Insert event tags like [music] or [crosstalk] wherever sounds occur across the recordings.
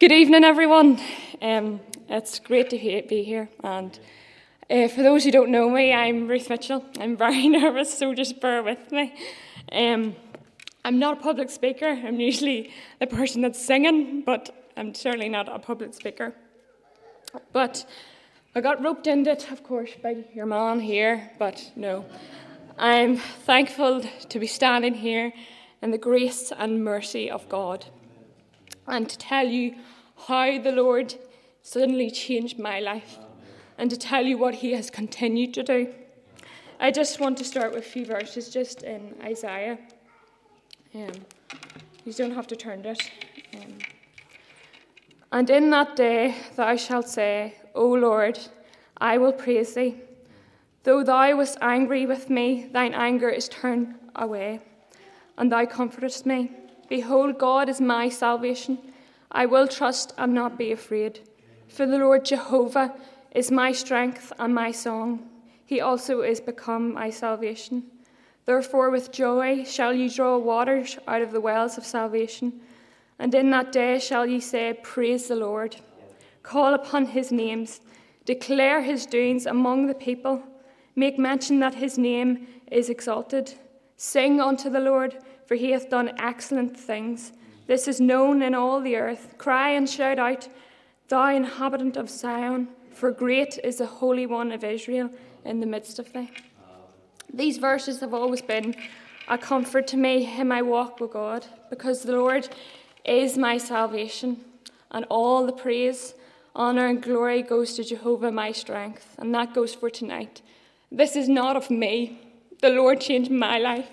Good evening, everyone. Um, it's great to be here. And uh, for those who don't know me, I'm Ruth Mitchell. I'm very [laughs] nervous, so just bear with me. Um, I'm not a public speaker. I'm usually the person that's singing, but I'm certainly not a public speaker. But I got roped into it, of course, by your man here, but no. I'm thankful to be standing here in the grace and mercy of God and to tell you how the Lord suddenly changed my life and to tell you what He has continued to do. I just want to start with a few verses just in Isaiah. Um, you don't have to turn to it. Um, and in that day thou shalt say, O Lord, I will praise thee. Though thou wast angry with me, thine anger is turned away, and thou comfortest me. Behold, God is my salvation. I will trust and not be afraid. For the Lord Jehovah is my strength and my song. He also is become my salvation. Therefore, with joy shall ye draw waters out of the wells of salvation. And in that day shall ye say, Praise the Lord. Call upon his names, declare his doings among the people, make mention that his name is exalted. Sing unto the Lord for he hath done excellent things. This is known in all the earth. Cry and shout out, thou inhabitant of Zion, for great is the Holy One of Israel in the midst of thee. These verses have always been a comfort to me in my walk with God, because the Lord is my salvation, and all the praise, honour, and glory goes to Jehovah, my strength, and that goes for tonight. This is not of me. The Lord changed my life.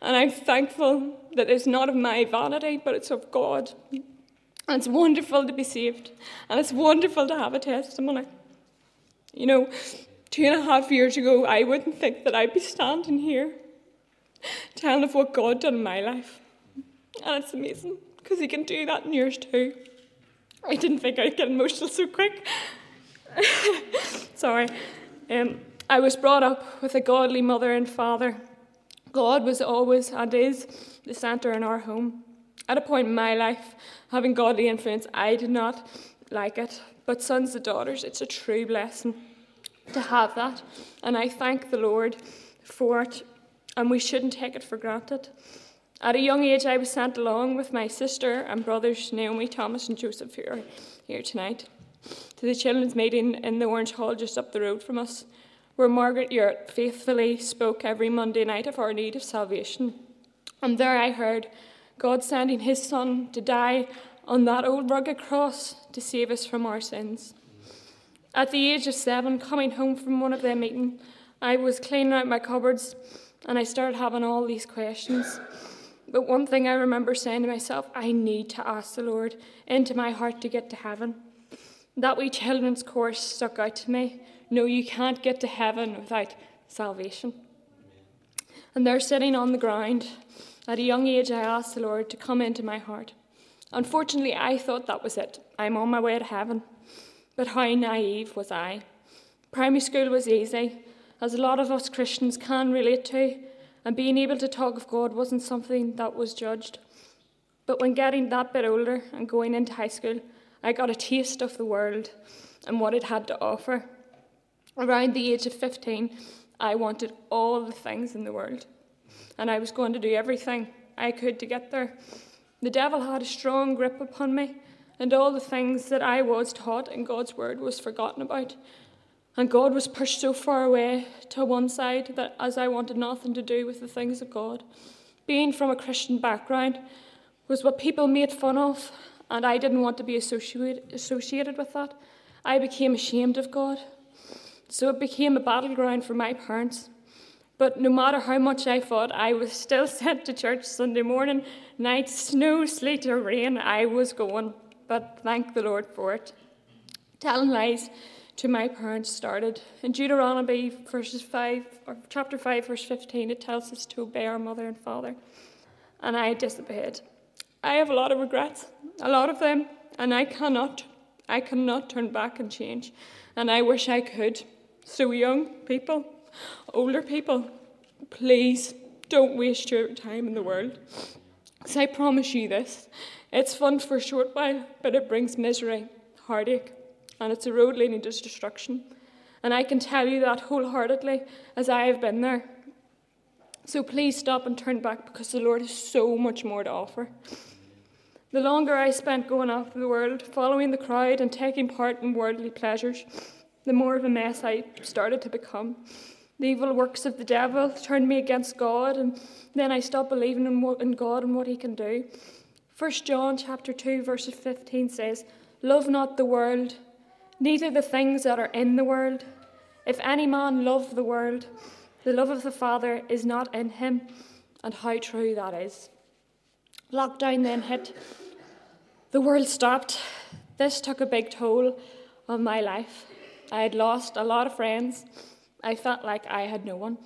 And I'm thankful that it's not of my vanity, but it's of God. And it's wonderful to be saved. And it's wonderful to have a testimony. You know, two and a half years ago, I wouldn't think that I'd be standing here telling of what God done in my life. And it's amazing, because He can do that in yours too. I didn't think I'd get emotional so quick. [laughs] Sorry. Um, I was brought up with a godly mother and father God was always and is the centre in our home. At a point in my life, having godly influence, I did not like it. But sons and daughters, it's a true blessing to have that. And I thank the Lord for it. And we shouldn't take it for granted. At a young age, I was sent along with my sister and brothers, Naomi, Thomas, and Joseph, who are here tonight, to the children's meeting in the Orange Hall just up the road from us where Margaret Urt faithfully spoke every Monday night of our need of salvation. And there I heard God sending his Son to die on that old rugged cross to save us from our sins. At the age of seven, coming home from one of their meetings, I was cleaning out my cupboards and I started having all these questions. But one thing I remember saying to myself, I need to ask the Lord into my heart to get to heaven. That wee children's course stuck out to me. No, you can't get to heaven without salvation. And there, sitting on the ground, at a young age, I asked the Lord to come into my heart. Unfortunately, I thought that was it. I'm on my way to heaven. But how naive was I? Primary school was easy, as a lot of us Christians can relate to, and being able to talk of God wasn't something that was judged. But when getting that bit older and going into high school, I got a taste of the world and what it had to offer. Around the age of 15, I wanted all the things in the world, and I was going to do everything I could to get there. The devil had a strong grip upon me, and all the things that I was taught in God's word was forgotten about. And God was pushed so far away to one side that as I wanted nothing to do with the things of God, being from a Christian background was what people made fun of, and I didn't want to be associated, associated with that. I became ashamed of God so it became a battleground for my parents. But no matter how much I fought, I was still [laughs] sent to church Sunday morning, night, snow, sleet, or rain, I was going. But thank the Lord for it. Telling lies to my parents started. In Deuteronomy verses 5, or chapter 5, verse 15, it tells us to obey our mother and father. And I disobeyed. I have a lot of regrets, a lot of them, and I cannot, I cannot turn back and change. And I wish I could. So, young people, older people, please don't waste your time in the world. Because I promise you this It's fun for a short while, but it brings misery, heartache, and it's a road leading to destruction. And I can tell you that wholeheartedly, as I have been there. So please stop and turn back because the Lord has so much more to offer. The longer I spent going after the world, following the crowd and taking part in worldly pleasures, the more of a mess I started to become. The evil works of the devil turned me against God, and then I stopped believing in, what, in God and what He can do. 1 John chapter 2, verse 15 says, Love not the world, neither the things that are in the world. If any man love the world, the love of the Father is not in him, and how true that is. Lockdown then hit. The world stopped. This took a big toll on my life. I had lost a lot of friends. I felt like I had no one.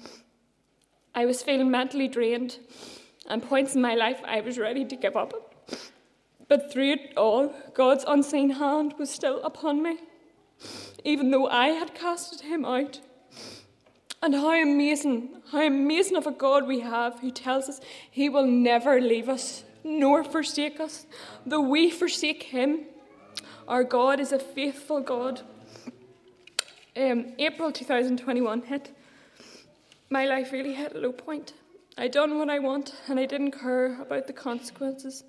I was feeling mentally drained, and points in my life I was ready to give up. But through it all, God's unseen hand was still upon me, even though I had casted him out. And how amazing, how amazing of a God we have who tells us he will never leave us nor forsake us, though we forsake him. Our God is a faithful God. Um, April 2021 hit. My life really hit a low point. I'd done what I want and I didn't care about the consequences.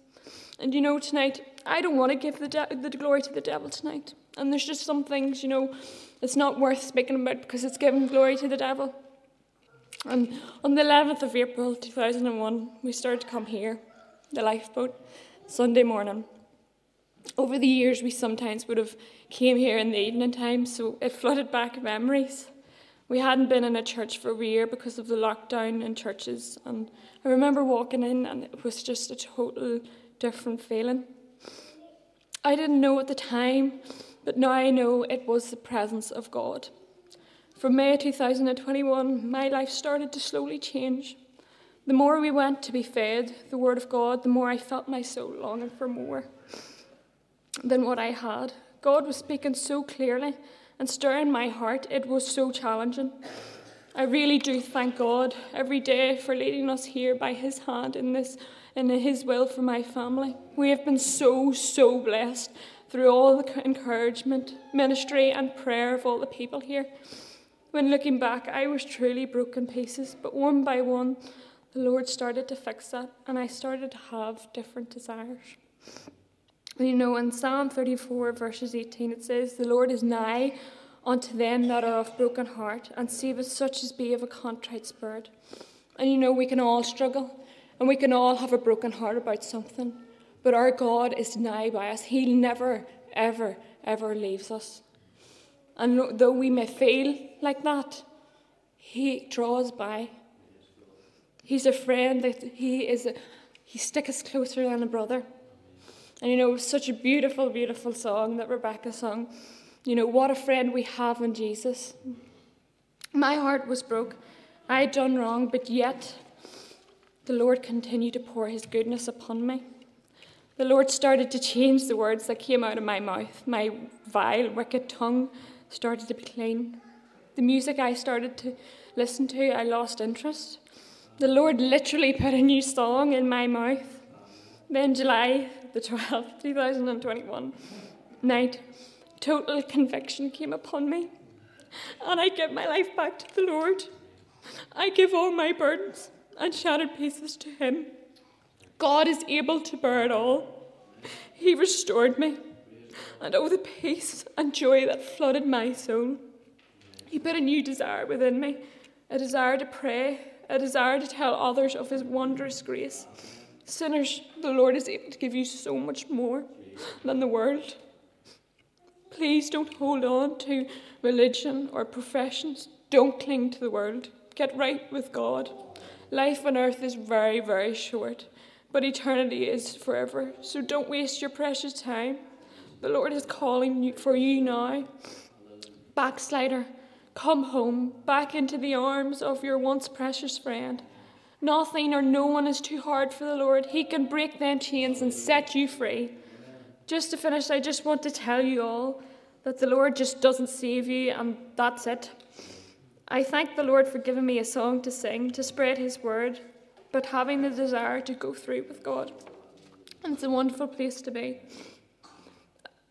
And you know, tonight, I don't want to give the, de- the glory to the devil tonight. And there's just some things, you know, it's not worth speaking about because it's giving glory to the devil. And on the 11th of April 2001, we started to come here, the lifeboat, Sunday morning. Over the years, we sometimes would have came here in the evening time, so it flooded back memories. We hadn't been in a church for a year because of the lockdown in churches, and I remember walking in, and it was just a total different feeling. I didn't know at the time but now I know it was the presence of God. From May 2021, my life started to slowly change. The more we went to be fed the Word of God, the more I felt my soul longing for more than what I had. God was speaking so clearly and stirring my heart. It was so challenging. I really do thank God every day for leading us here by His hand in this, in His will for my family. We have been so, so blessed through all the encouragement, ministry, and prayer of all the people here. When looking back, I was truly broken pieces, but one by one, the Lord started to fix that, and I started to have different desires. You know, in Psalm 34, verses 18, it says, The Lord is nigh unto them that are of broken heart, and saveth such as be of a contrite spirit. And you know, we can all struggle, and we can all have a broken heart about something. But our God is nigh by us. He never, ever, ever leaves us. And though we may feel like that, He draws by. He's a friend that He is a, He sticks us closer than a brother. And you know, such a beautiful, beautiful song that Rebecca sung. You know, what a friend we have in Jesus. My heart was broke. I had done wrong, but yet the Lord continued to pour His goodness upon me. The Lord started to change the words that came out of my mouth. My vile, wicked tongue started to be clean. The music I started to listen to, I lost interest. The Lord literally put a new song in my mouth. Then, July the 12th, 2021, night, total conviction came upon me. And I give my life back to the Lord. I give all my burdens and shattered pieces to Him. God is able to bear it all. He restored me, and oh, the peace and joy that flooded my soul. He put a new desire within me a desire to pray, a desire to tell others of His wondrous grace. Sinners, the Lord is able to give you so much more than the world. Please don't hold on to religion or professions. Don't cling to the world. Get right with God. Life on earth is very, very short but eternity is forever. So don't waste your precious time. The Lord is calling for you now. Backslider, come home, back into the arms of your once precious friend. Nothing or no one is too hard for the Lord. He can break them chains and set you free. Just to finish, I just want to tell you all that the Lord just doesn't save you, and that's it. I thank the Lord for giving me a song to sing, to spread His word, but having the desire to go through with God. And it's a wonderful place to be.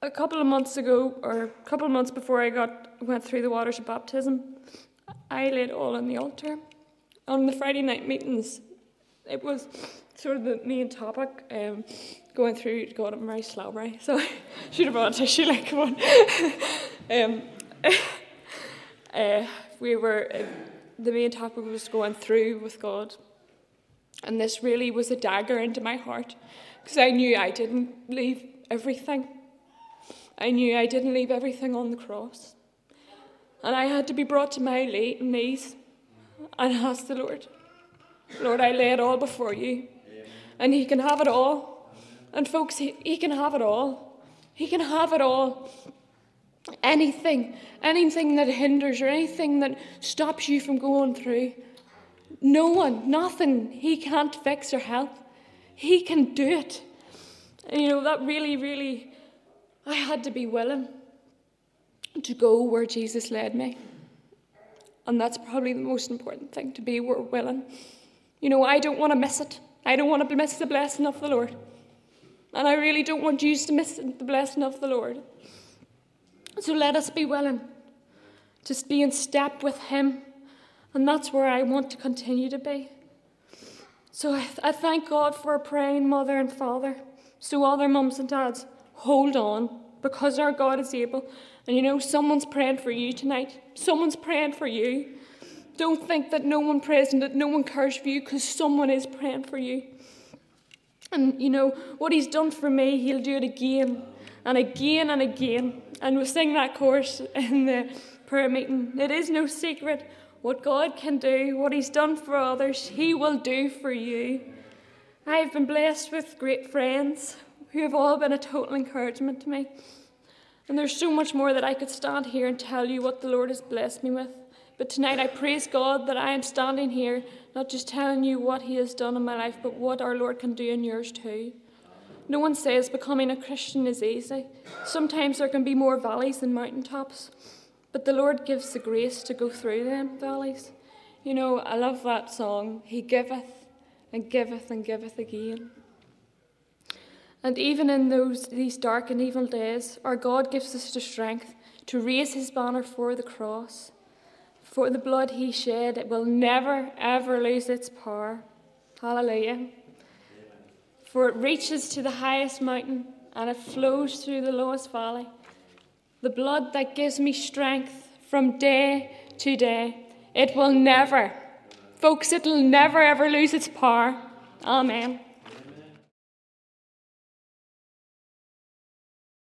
A couple of months ago, or a couple of months before I got went through the waters of baptism, I laid all on the altar. On the Friday night meetings, it was sort of the main topic. Um, going through God, I'm very slobbery, so I should have brought a tissue like one. [laughs] um, [laughs] uh, we were uh, the main topic was going through with God, and this really was a dagger into my heart because I knew I didn't leave everything. I knew I didn't leave everything on the cross, and I had to be brought to my knees and ask the Lord, Lord, I lay it all before you, and He can have it all. And folks, he, he can have it all. He can have it all. Anything, anything that hinders or anything that stops you from going through. No one, nothing he can't fix or help. He can do it. And you know, that really, really, I had to be willing to go where Jesus led me. And that's probably the most important thing to be willing. You know, I don't want to miss it. I don't want to miss the blessing of the Lord. And I really don't want you to miss the blessing of the Lord. So let us be willing Just be in step with Him. And that's where I want to continue to be. So I, I thank God for a praying mother and father. So, other mums and dads, hold on because our God is able. And you know, someone's praying for you tonight. Someone's praying for you. Don't think that no one prays and that no one cares for you because someone is praying for you. And you know, what he's done for me, he'll do it again and again and again. And we sing that chorus in the prayer meeting. It is no secret what God can do, what he's done for others, he will do for you. I have been blessed with great friends who have all been a total encouragement to me. And there's so much more that I could stand here and tell you what the Lord has blessed me with. But tonight I praise God that I am standing here, not just telling you what He has done in my life, but what our Lord can do in yours too. No one says becoming a Christian is easy. Sometimes there can be more valleys than mountaintops, but the Lord gives the grace to go through them valleys. You know, I love that song, He giveth and giveth and giveth again. And even in those these dark and evil days, our God gives us the strength to raise his banner for the cross. For the blood he shed, it will never, ever lose its power. Hallelujah. For it reaches to the highest mountain and it flows through the lowest valley. The blood that gives me strength from day to day, it will never, folks, it will never ever lose its power. Amen.